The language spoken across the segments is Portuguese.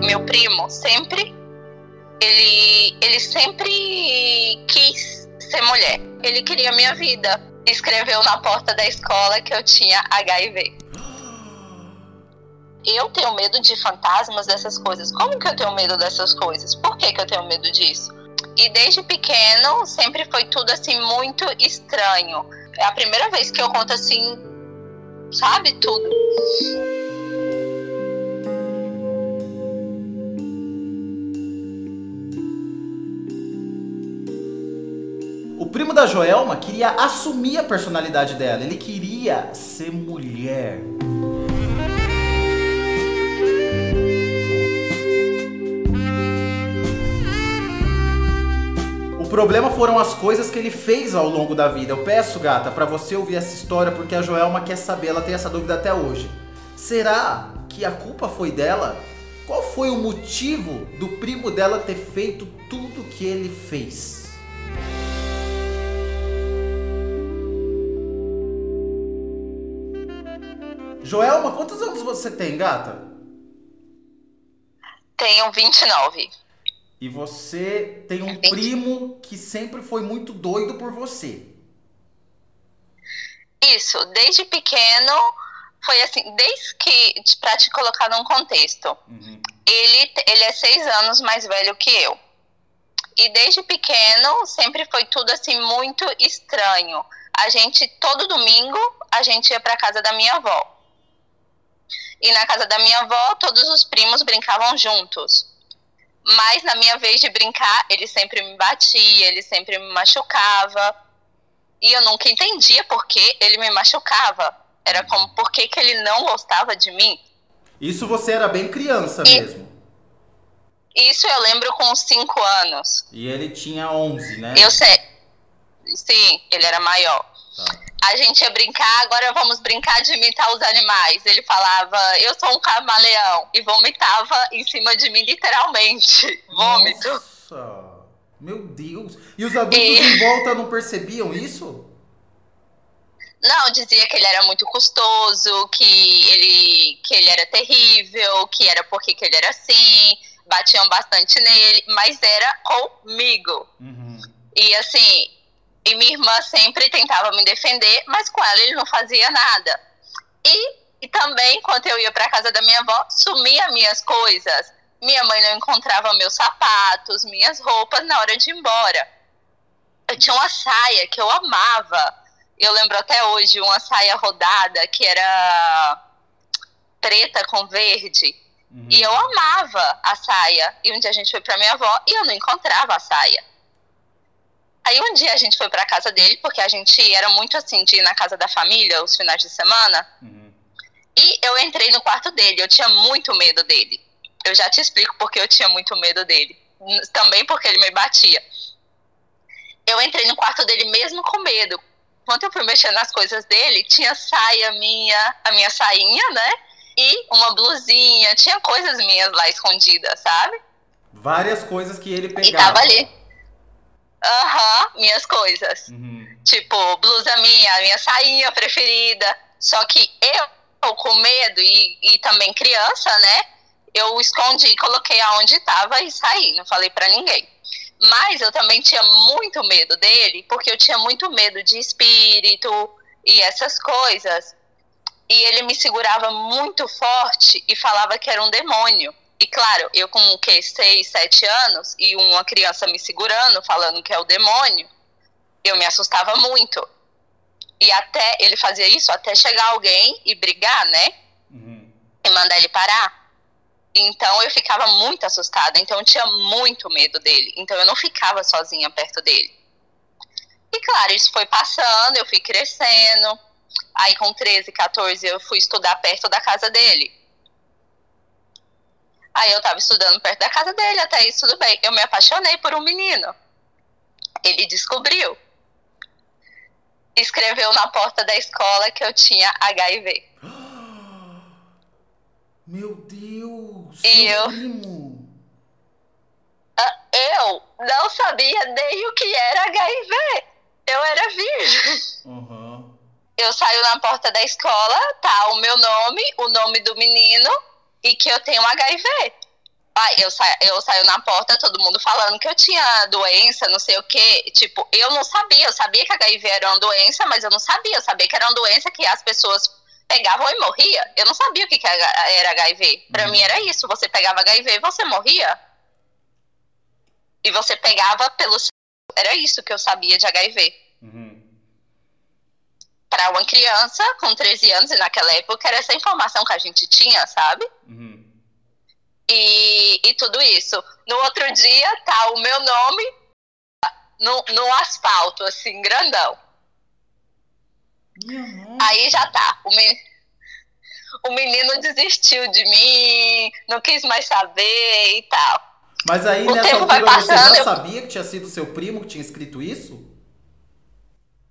Meu primo sempre ele ele sempre quis ser mulher. Ele queria minha vida. Escreveu na porta da escola que eu tinha HIV. Eu tenho medo de fantasmas, dessas coisas. Como que eu tenho medo dessas coisas? Por que, que eu tenho medo disso? E desde pequeno sempre foi tudo assim muito estranho. É a primeira vez que eu conto assim, sabe, tudo. O primo da Joelma queria assumir a personalidade dela. Ele queria ser mulher. Problema foram as coisas que ele fez ao longo da vida. Eu peço, gata, para você ouvir essa história porque a Joelma quer saber, ela tem essa dúvida até hoje. Será que a culpa foi dela? Qual foi o motivo do primo dela ter feito tudo que ele fez? Joelma, quantos anos você tem, gata? Tenho 29. E você tem um primo que sempre foi muito doido por você. Isso, desde pequeno foi assim, desde que para te colocar num contexto, uhum. ele ele é seis anos mais velho que eu e desde pequeno sempre foi tudo assim muito estranho. A gente todo domingo a gente ia para casa da minha avó e na casa da minha avó todos os primos brincavam juntos. Mas na minha vez de brincar, ele sempre me batia, ele sempre me machucava. E eu nunca entendia por que ele me machucava. Era como por que, que ele não gostava de mim. Isso você era bem criança e, mesmo. Isso eu lembro com uns 5 anos. E ele tinha 11, né? Eu sei. Sim, ele era maior. Tá a gente ia brincar, agora vamos brincar de imitar os animais. Ele falava, eu sou um camaleão, e vomitava em cima de mim, literalmente. Vômito. Nossa, meu Deus. E os adultos e... em volta não percebiam isso? Não, dizia que ele era muito custoso, que ele, que ele era terrível, que era porque que ele era assim, batiam bastante nele, mas era comigo. Uhum. E assim, e minha irmã sempre tentava me defender, mas com ela ele não fazia nada. E, e também, quando eu ia para casa da minha avó, sumia minhas coisas. Minha mãe não encontrava meus sapatos, minhas roupas na hora de ir embora. Eu tinha uma saia que eu amava. Eu lembro até hoje uma saia rodada que era preta com verde. Uhum. E eu amava a saia. E um dia a gente foi para minha avó e eu não encontrava a saia. Aí um dia a gente foi pra casa dele, porque a gente era muito assim de ir na casa da família os finais de semana. Uhum. E eu entrei no quarto dele, eu tinha muito medo dele. Eu já te explico porque eu tinha muito medo dele. Também porque ele me batia. Eu entrei no quarto dele mesmo com medo. Quando eu fui mexer nas coisas dele, tinha saia minha, a minha sainha, né? E uma blusinha, tinha coisas minhas lá escondidas, sabe? Várias coisas que ele pegava. E tava ali. Aham, uhum, minhas coisas. Uhum. Tipo, blusa minha, minha sainha preferida. Só que eu, com medo e, e também criança, né? Eu escondi, coloquei aonde estava e saí, não falei para ninguém. Mas eu também tinha muito medo dele, porque eu tinha muito medo de espírito e essas coisas. E ele me segurava muito forte e falava que era um demônio. E claro, eu com o que, seis, sete anos, e uma criança me segurando, falando que é o demônio, eu me assustava muito. E até ele fazia isso até chegar alguém e brigar, né? Uhum. E mandar ele parar. Então eu ficava muito assustada, então eu tinha muito medo dele. Então eu não ficava sozinha perto dele. E claro, isso foi passando, eu fui crescendo. Aí com 13, 14 eu fui estudar perto da casa dele. Aí eu tava estudando perto da casa dele, até isso tudo bem. Eu me apaixonei por um menino. Ele descobriu. Escreveu na porta da escola que eu tinha HIV. Meu Deus! E eu. Primo. Ah, eu não sabia nem o que era HIV. Eu era virgem. Uhum. eu saio na porta da escola, tá o meu nome, o nome do menino e que eu tenho HIV. Aí eu, sa eu saio na porta, todo mundo falando que eu tinha doença, não sei o quê. Tipo, eu não sabia, eu sabia que HIV era uma doença, mas eu não sabia. Eu sabia que era uma doença que as pessoas pegavam e morria. Eu não sabia o que, que era HIV. Pra uhum. mim era isso, você pegava HIV e você morria. E você pegava pelo. Era isso que eu sabia de HIV. Uhum. Para uma criança com 13 anos, e naquela época era essa informação que a gente tinha, sabe? Uhum. E, e tudo isso. No outro dia tá o meu nome no, no asfalto, assim, grandão. Aí já tá. O, me... o menino desistiu de mim, não quis mais saber e tal. Mas aí o nessa altura passando, você já sabia que tinha sido seu primo que tinha escrito isso?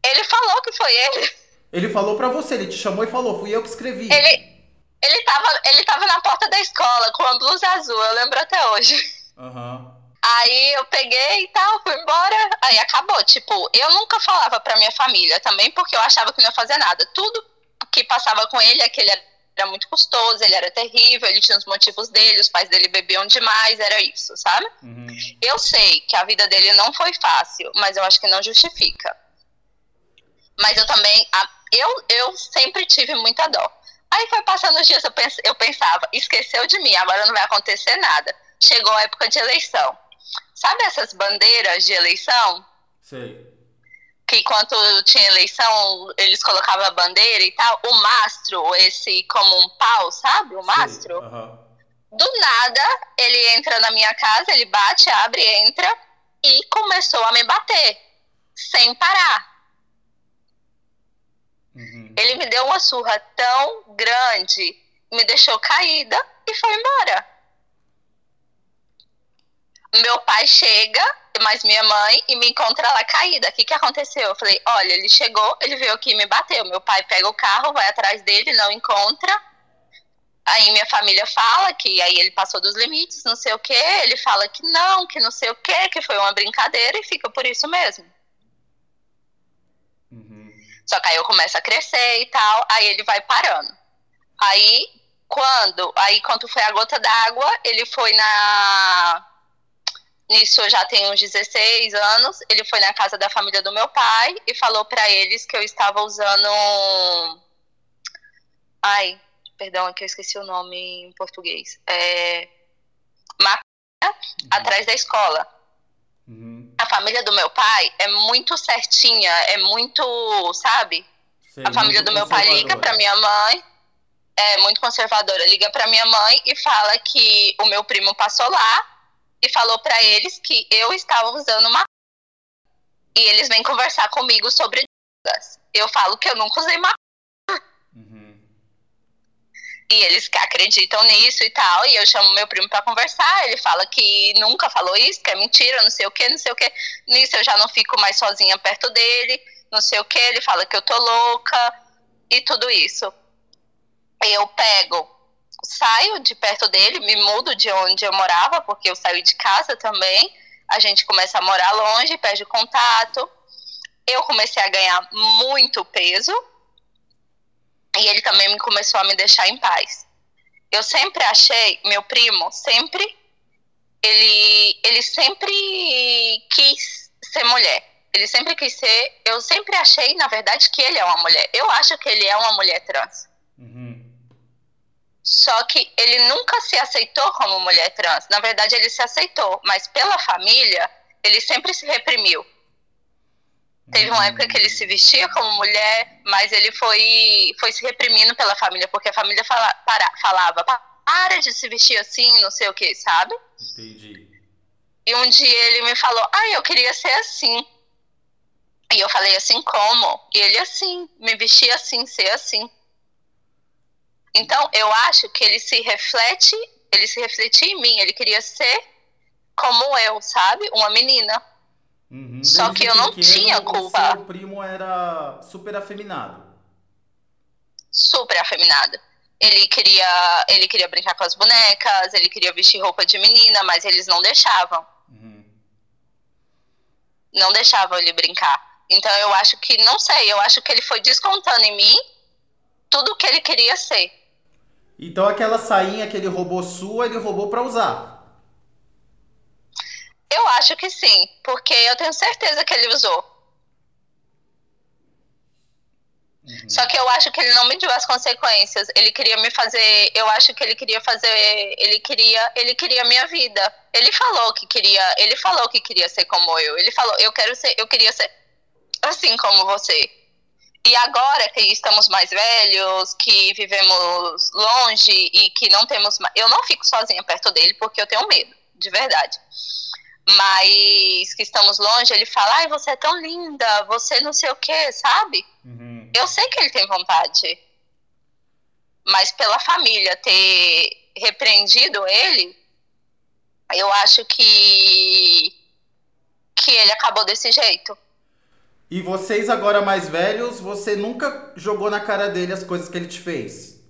Ele falou que foi ele. Ele falou pra você, ele te chamou e falou, fui eu que escrevi. Ele, ele, tava, ele tava na porta da escola com a blusa azul, eu lembro até hoje. Uhum. Aí eu peguei e tal, fui embora, aí acabou. Tipo, eu nunca falava pra minha família também, porque eu achava que não ia fazer nada. Tudo que passava com ele é que ele era muito custoso, ele era terrível, ele tinha os motivos dele, os pais dele bebiam demais, era isso, sabe? Uhum. Eu sei que a vida dele não foi fácil, mas eu acho que não justifica. Mas eu também, eu, eu sempre tive muita dó. Aí foi passando os dias, eu, pens, eu pensava, esqueceu de mim, agora não vai acontecer nada. Chegou a época de eleição. Sabe essas bandeiras de eleição? Sei. Que quando tinha eleição, eles colocavam a bandeira e tal. O mastro, esse como um pau, sabe? O mastro. Do nada, ele entra na minha casa, ele bate, abre, entra e começou a me bater. Sem parar. Uhum. Ele me deu uma surra tão grande, me deixou caída e foi embora. Meu pai chega, mais minha mãe, e me encontra lá caída. O que, que aconteceu? Eu falei: olha, ele chegou, ele veio aqui e me bateu. Meu pai pega o carro, vai atrás dele, não encontra. Aí minha família fala que aí ele passou dos limites, não sei o que. Ele fala que não, que não sei o que, que foi uma brincadeira e fica por isso mesmo. Só que aí eu começo a crescer e tal, aí ele vai parando. Aí, quando, aí quando foi a gota d'água, ele foi na nisso eu já tenho uns 16 anos, ele foi na casa da família do meu pai e falou para eles que eu estava usando ai, perdão, é que eu esqueci o nome em português. É maconha uhum. atrás da escola. Uhum. A família do meu pai é muito certinha, é muito, sabe? Sei, a família do meu pai liga para minha mãe, é muito conservadora, liga para minha mãe e fala que o meu primo passou lá e falou para eles que eu estava usando uma e eles vêm conversar comigo sobre drogas. Eu falo que eu nunca usei maconha. E eles acreditam nisso e tal. E eu chamo meu primo para conversar. Ele fala que nunca falou isso, que é mentira, não sei o que, não sei o que. Nisso eu já não fico mais sozinha perto dele, não sei o que. Ele fala que eu tô louca e tudo isso. Eu pego, saio de perto dele, me mudo de onde eu morava, porque eu saio de casa também. A gente começa a morar longe, perde contato. Eu comecei a ganhar muito peso e ele também me começou a me deixar em paz. Eu sempre achei, meu primo, sempre, ele, ele sempre quis ser mulher. Ele sempre quis ser. Eu sempre achei, na verdade, que ele é uma mulher. Eu acho que ele é uma mulher trans. Uhum. Só que ele nunca se aceitou como mulher trans. Na verdade, ele se aceitou, mas pela família, ele sempre se reprimiu. Teve uma época que ele se vestia como mulher, mas ele foi, foi se reprimindo pela família, porque a família fala, para, falava, para de se vestir assim, não sei o que, sabe? Entendi. E um dia ele me falou, ah, eu queria ser assim. E eu falei assim, como? E ele assim, me vestia assim, ser assim. Então, eu acho que ele se reflete, ele se refletia em mim, ele queria ser como eu, sabe? Uma menina. Uhum. Só que eu não tinha culpa. Seu primo era super afeminado. Super afeminado. Ele queria, ele queria brincar com as bonecas, ele queria vestir roupa de menina, mas eles não deixavam. Uhum. Não deixavam ele brincar. Então eu acho que, não sei, eu acho que ele foi descontando em mim tudo o que ele queria ser. Então aquela sainha que ele roubou sua, ele roubou para usar. Eu acho que sim, porque eu tenho certeza que ele usou. Uhum. Só que eu acho que ele não mediu as consequências. Ele queria me fazer, eu acho que ele queria fazer, ele queria, ele queria minha vida. Ele falou que queria, ele falou que queria ser como eu. Ele falou, eu quero ser, eu queria ser assim como você. E agora que estamos mais velhos, que vivemos longe e que não temos, eu não fico sozinha perto dele porque eu tenho medo, de verdade mas que estamos longe, ele fala, ai, você é tão linda, você não sei o que, sabe? Uhum. Eu sei que ele tem vontade, mas pela família ter repreendido ele, eu acho que que ele acabou desse jeito. E vocês agora mais velhos, você nunca jogou na cara dele as coisas que ele te fez?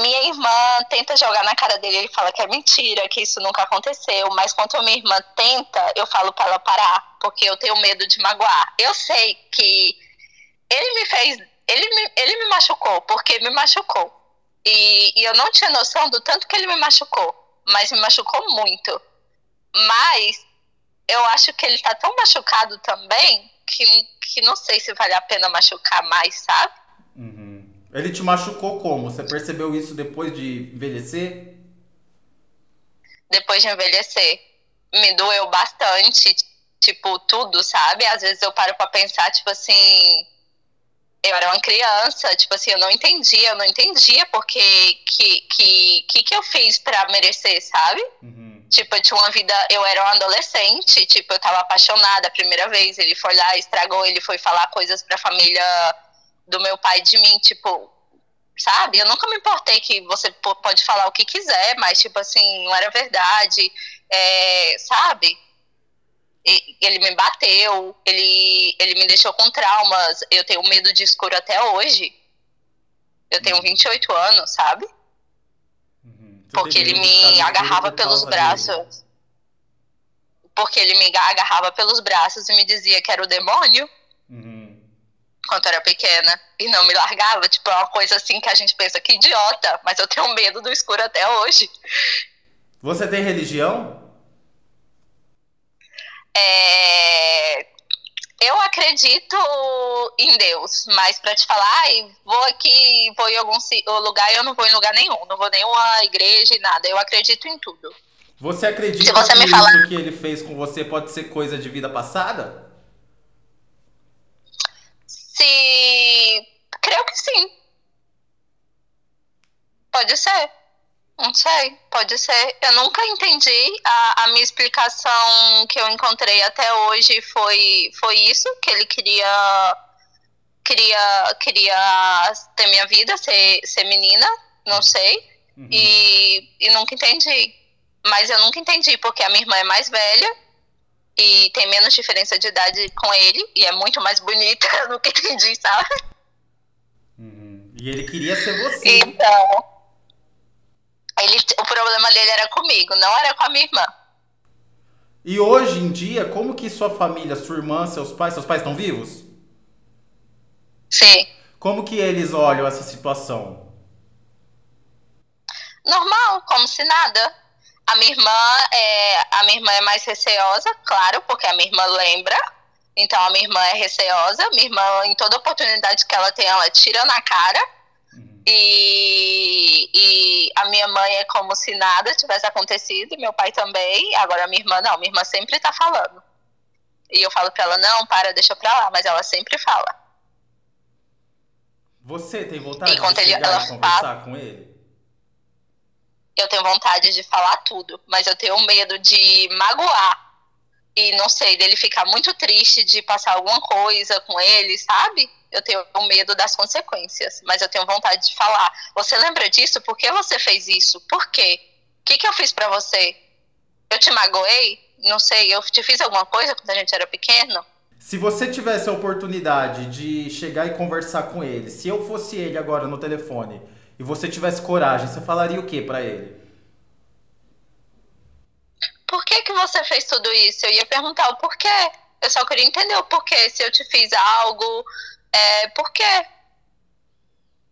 Minha irmã tenta jogar na cara dele, ele fala que é mentira, que isso nunca aconteceu. Mas quando minha irmã tenta, eu falo para ela parar, porque eu tenho medo de magoar. Eu sei que ele me fez, ele me, ele me machucou, porque me machucou. E, e eu não tinha noção do tanto que ele me machucou, mas me machucou muito. Mas eu acho que ele tá tão machucado também que, que não sei se vale a pena machucar mais, sabe? Uhum. Ele te machucou como? Você percebeu isso depois de envelhecer? Depois de envelhecer. Me doeu bastante, tipo, tudo, sabe? Às vezes eu paro pra pensar, tipo assim. Eu era uma criança, tipo assim, eu não entendia, eu não entendia porque que que, que, que eu fiz pra merecer, sabe? Uhum. Tipo, eu tinha uma vida, eu era uma adolescente, tipo, eu tava apaixonada a primeira vez, ele foi lá, estragou, ele foi falar coisas pra família do meu pai de mim, tipo, sabe? Eu nunca me importei que você pode falar o que quiser, mas, tipo assim, não era verdade, é, sabe? E, ele me bateu, ele, ele me deixou com traumas, eu tenho medo de escuro até hoje. Eu tenho 28 uhum. anos, sabe? Uhum. Porque ele me agarrava pelos braços. Porque ele me agarrava pelos braços e me dizia que era o demônio. Quando eu era pequena e não me largava. Tipo, é uma coisa assim que a gente pensa que idiota, mas eu tenho medo do escuro até hoje. Você tem religião? É... Eu acredito em Deus, mas para te falar, ai, vou aqui, vou em algum lugar, eu não vou em lugar nenhum, não vou nenhuma igreja e nada. Eu acredito em tudo. Você acredita você que falar... isso que ele fez com você pode ser coisa de vida passada? Se. Creio que sim. Pode ser. Não sei, pode ser. Eu nunca entendi. A, a minha explicação que eu encontrei até hoje foi, foi isso, que ele queria queria queria ter minha vida, ser, ser menina, não sei. Uhum. E, e nunca entendi. Mas eu nunca entendi, porque a minha irmã é mais velha e tem menos diferença de idade com ele e é muito mais bonita do que entendi, sabe? Uhum. E ele queria ser você. Então, ele, o problema dele era comigo, não era com a minha irmã. E hoje em dia, como que sua família, sua irmã, seus pais, seus pais estão vivos? Sim. Como que eles olham essa situação? Normal, como se nada. A minha irmã é, a minha irmã é mais receosa, claro, porque a minha irmã lembra. Então a minha irmã é receosa. Minha irmã, em toda oportunidade que ela tem, ela tira na cara. Uhum. E, e a minha mãe é como se nada tivesse acontecido, meu pai também. Agora a minha irmã não, minha irmã sempre tá falando. E eu falo pra ela, não, para, deixa pra lá, mas ela sempre fala. Você tem vontade de chegar ela e conversar fala, com ele? Eu tenho vontade de falar tudo, mas eu tenho medo de magoar. E não sei, dele ficar muito triste de passar alguma coisa com ele, sabe? Eu tenho medo das consequências, mas eu tenho vontade de falar. Você lembra disso? Por que você fez isso? Por quê? O que, que eu fiz para você? Eu te magoei? Não sei, eu te fiz alguma coisa quando a gente era pequeno? Se você tivesse a oportunidade de chegar e conversar com ele, se eu fosse ele agora no telefone, e você tivesse coragem, você falaria o que para ele? Por que que você fez tudo isso? Eu ia perguntar o porquê. Eu só queria entender o porquê. Se eu te fiz algo, é, por quê?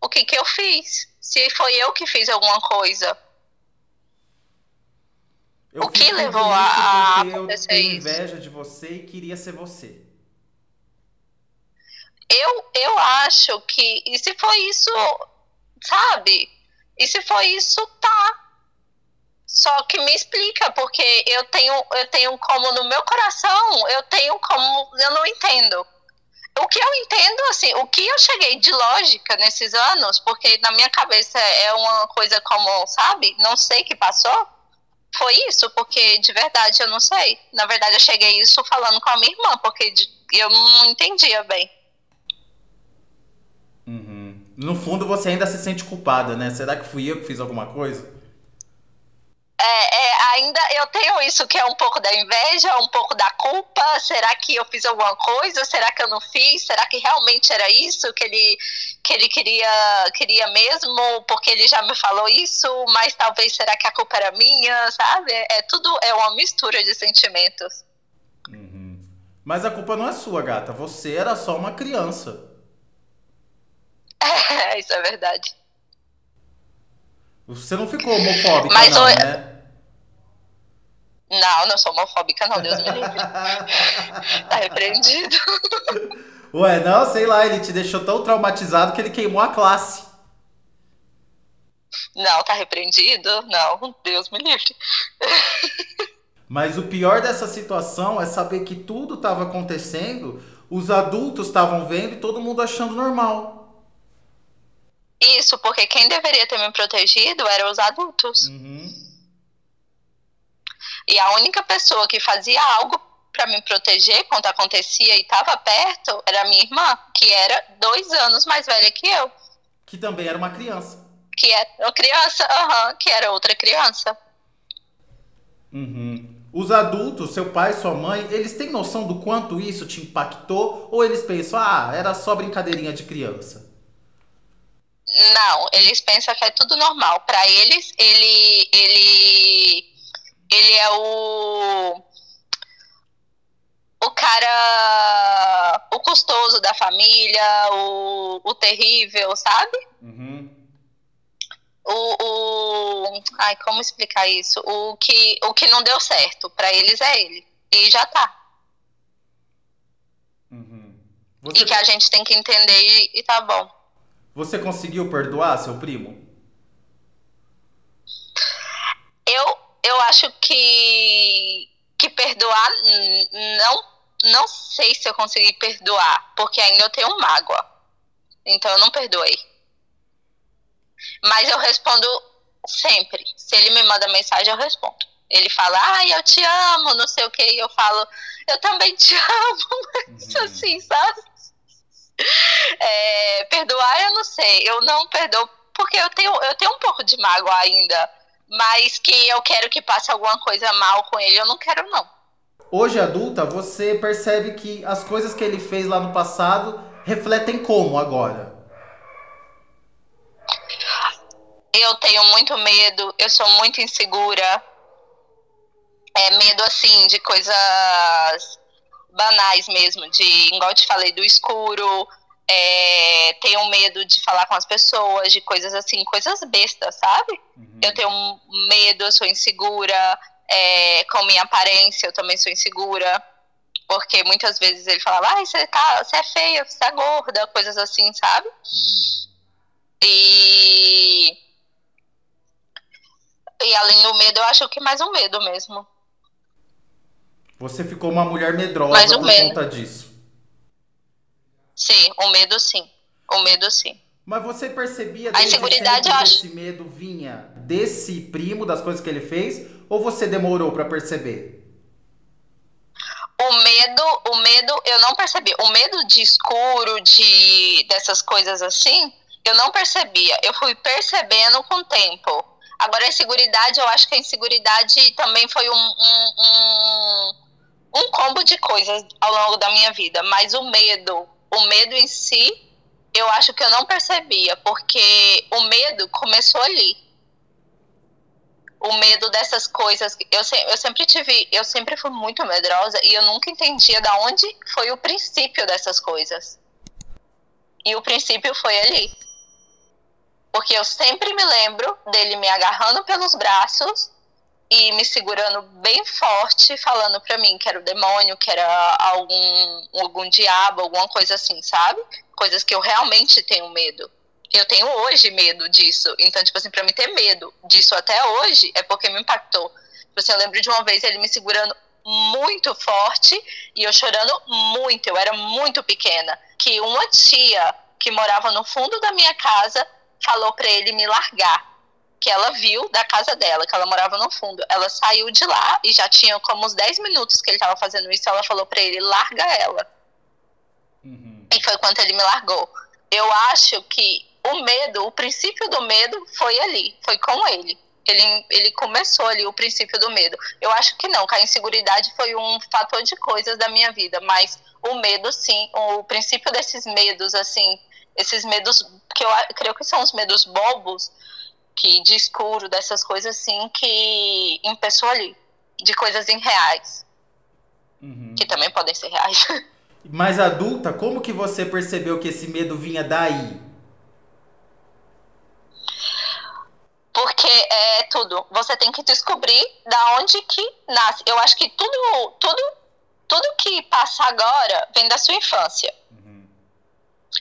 O que que eu fiz? Se foi eu que fiz alguma coisa. Eu O que levou a- a eu acontecer isso? inveja de você e queria ser você. Eu, eu acho que. E se foi isso, sabe? E se foi isso, tá. Só que me explica, porque eu tenho, eu tenho como no meu coração, eu tenho como. Eu não entendo. O que eu entendo, assim, o que eu cheguei de lógica nesses anos, porque na minha cabeça é uma coisa como, sabe? Não sei o que passou. Foi isso, porque de verdade eu não sei. Na verdade, eu cheguei isso falando com a minha irmã, porque eu não entendia bem. No fundo você ainda se sente culpada, né? Será que fui eu que fiz alguma coisa? É, é, ainda eu tenho isso que é um pouco da inveja, um pouco da culpa. Será que eu fiz alguma coisa? Será que eu não fiz? Será que realmente era isso que ele, que ele queria, queria mesmo? Porque ele já me falou isso, mas talvez será que a culpa era minha, sabe? É, é tudo é uma mistura de sentimentos. Uhum. Mas a culpa não é sua, gata. Você era só uma criança. É, isso é verdade. Você não ficou homofóbica, Mas não, né? Não, não sou homofóbica, não, Deus me livre. Tá repreendido. Ué, não, sei lá, ele te deixou tão traumatizado que ele queimou a classe. Não, tá repreendido? Não, Deus me livre. Mas o pior dessa situação é saber que tudo estava acontecendo, os adultos estavam vendo e todo mundo achando normal. Isso, porque quem deveria ter me protegido eram os adultos. Uhum. E a única pessoa que fazia algo pra me proteger quando acontecia e estava perto era a minha irmã, que era dois anos mais velha que eu. Que também era uma criança. Que era uma criança, aham, que era outra criança. Uhum. Os adultos, seu pai, sua mãe, eles têm noção do quanto isso te impactou? Ou eles pensam, ah, era só brincadeirinha de criança? Não, eles pensam que é tudo normal. Pra eles, ele, ele, ele é o, o cara, o custoso da família, o, o terrível, sabe? Uhum. O, o, ai, como explicar isso? O que, o que não deu certo pra eles é ele e já tá. Uhum. E Você, que a gente tem que entender e, e tá bom. Você conseguiu perdoar seu primo? Eu, eu acho que que perdoar não não sei se eu consegui perdoar, porque ainda eu tenho mágoa. Então eu não perdoei. Mas eu respondo sempre. Se ele me manda mensagem, eu respondo. Ele fala, ai, eu te amo, não sei o que, e eu falo, eu também te amo, mas Uhum. assim, sabe? É, perdoar eu não sei, eu não perdoo, porque eu tenho, eu tenho um pouco de mágoa ainda, mas que eu quero que passe alguma coisa mal com ele, eu não quero não. Hoje adulta, você percebe que as coisas que ele fez lá no passado refletem como agora? Eu tenho muito medo, eu sou muito insegura. É medo assim de coisas banais mesmo, de, igual eu te falei, do escuro. É, tenho medo de falar com as pessoas, de coisas assim, coisas bestas, sabe? Uhum. Eu tenho medo, eu sou insegura. é, com minha aparência, eu também sou insegura. Porque muitas vezes ele falava, ai, você tá, você é feia, você tá gorda, coisas assim, sabe? E. E além do medo, eu acho que mais um medo mesmo. Você ficou uma mulher medrosa Mais ou por menos. conta disso. Sim, o medo sim. O medo sim. Mas você percebia A inseguridade, eu que acho- esse medo vinha desse primo, das coisas que ele fez? Ou você demorou pra perceber? O medo, o medo, eu não percebi. O medo de escuro, de dessas coisas assim, eu não percebia. Eu fui percebendo com o tempo. Agora, a inseguridade, eu acho que a inseguridade também foi um, um, um, um combo de coisas ao longo da minha vida. Mas o medo, o medo em si, eu acho que eu não percebia, porque o medo começou ali. o medo dessas coisas. Eu, eu sempre tive, eu sempre fui muito medrosa e eu nunca entendia da onde foi o princípio dessas coisas. E o princípio foi ali. Porque eu sempre me lembro dele me agarrando pelos braços e me segurando bem forte, falando pra mim que era o demônio, que era algum, algum diabo, alguma coisa assim, sabe? Coisas que eu realmente tenho medo eu tenho hoje medo disso. Então, tipo assim, pra me ter medo disso até hoje é porque me impactou. Tipo assim, eu lembro de uma vez ele me segurando muito forte e eu chorando muito. Eu era muito pequena. Que uma tia que morava no fundo da minha casa falou para ele me largar. Que ela viu da casa dela, que ela morava no fundo. Ela saiu de lá e já tinha como uns 10 minutos que ele tava fazendo isso. Ela falou para ele: larga ela. Uhum. E foi quando ele me largou. Eu acho que o medo, o princípio do medo foi ali, foi com ele. Ele, ele começou ali o princípio do medo. Eu acho que não, que a inseguridade foi um fator de coisas da minha vida, mas o medo, sim, o princípio desses medos, assim, esses medos que eu creio que são os medos bobos, que de escuro, dessas coisas assim, que empeçou ali, de coisas irreais, uhum. que também podem ser reais. Mas adulta, como que você percebeu que esse medo vinha daí? Porque é tudo. Você tem que descobrir da onde que nasce. Eu acho que tudo, tudo, tudo que passa agora vem da sua infância. Uhum.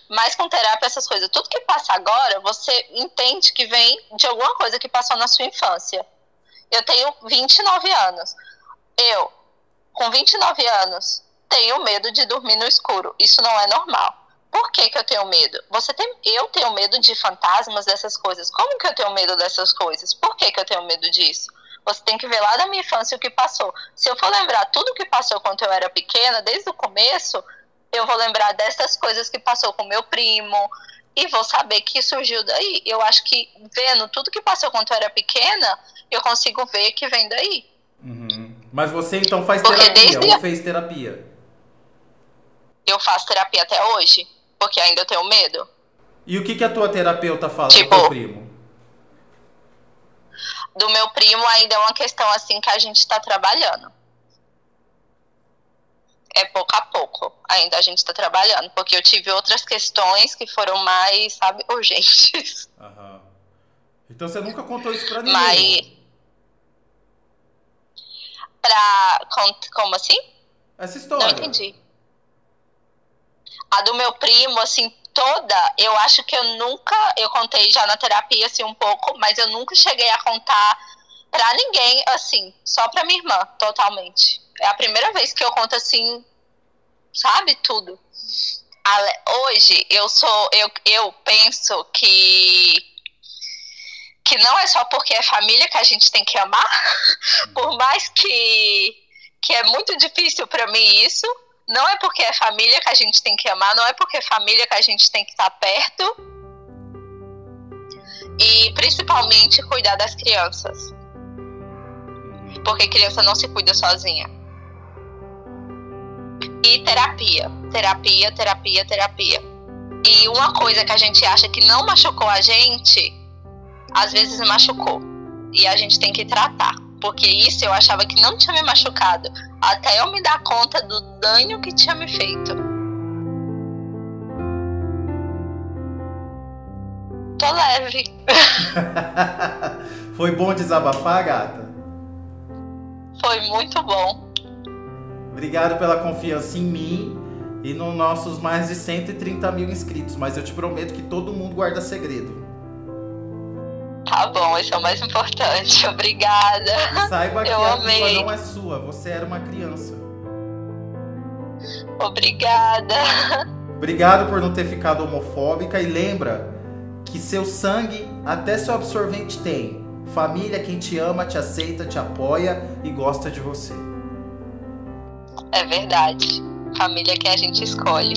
Mas com terapia, essas coisas, tudo que passa agora, você entende que vem de alguma coisa que passou na sua infância. Eu tenho 29 anos. Eu, com 29 anos, tenho medo de dormir no escuro. Isso não é normal. Por que, que eu tenho medo? Você tem, eu tenho medo de fantasmas, dessas coisas. Como que eu tenho medo dessas coisas? Por que, que eu tenho medo disso? Você tem que ver lá da minha infância o que passou. Se eu for lembrar tudo o que passou quando eu era pequena, desde o começo, eu vou lembrar dessas coisas que passou com meu primo e vou saber que surgiu daí. Eu acho que vendo tudo que passou quando eu era pequena, eu consigo ver que vem daí. Uhum. Mas você então faz Porque terapia desde... ou fez terapia? Eu faço terapia até hoje porque ainda eu tenho medo. E o que, que a tua terapeuta fala tipo, do teu primo? Do meu primo ainda é uma questão assim que a gente está trabalhando. É pouco a pouco. Ainda a gente está trabalhando. Porque eu tive outras questões que foram mais, sabe, urgentes. Aham. Então você nunca contou isso pra ninguém? Mas. Pra. Como assim? Essa história. Não entendi. A do meu primo, assim, toda, eu acho que eu nunca, eu contei já na terapia, assim, um pouco, mas eu nunca cheguei a contar pra ninguém, assim, só pra minha irmã, totalmente. É a primeira vez que eu conto, assim, sabe, tudo. Hoje, eu sou, eu, eu penso que que não é só porque é família que a gente tem que amar, por mais que, que é muito difícil para mim isso, não é porque é família que a gente tem que amar, não é porque é família que a gente tem que estar perto. E principalmente cuidar das crianças. Porque criança não se cuida sozinha. E terapia. Terapia, terapia, terapia. E uma coisa que a gente acha que não machucou a gente, às vezes machucou. E a gente tem que tratar. Porque isso eu achava que não tinha me machucado até eu me dar conta do dano que tinha me feito. Tô leve. Foi bom desabafar, gata? Foi muito bom. Obrigado pela confiança em mim e nos nossos mais de 130 mil inscritos, mas eu te prometo que todo mundo guarda segredo. Tá bom, esse é o mais importante. Obrigada. E saiba que Eu a amei. culpa não é sua, você era uma criança. Obrigada. Obrigado por não ter ficado homofóbica e lembra que seu sangue até seu absorvente tem. Família quem te ama, te aceita, te apoia e gosta de você. É verdade. Família que a gente escolhe.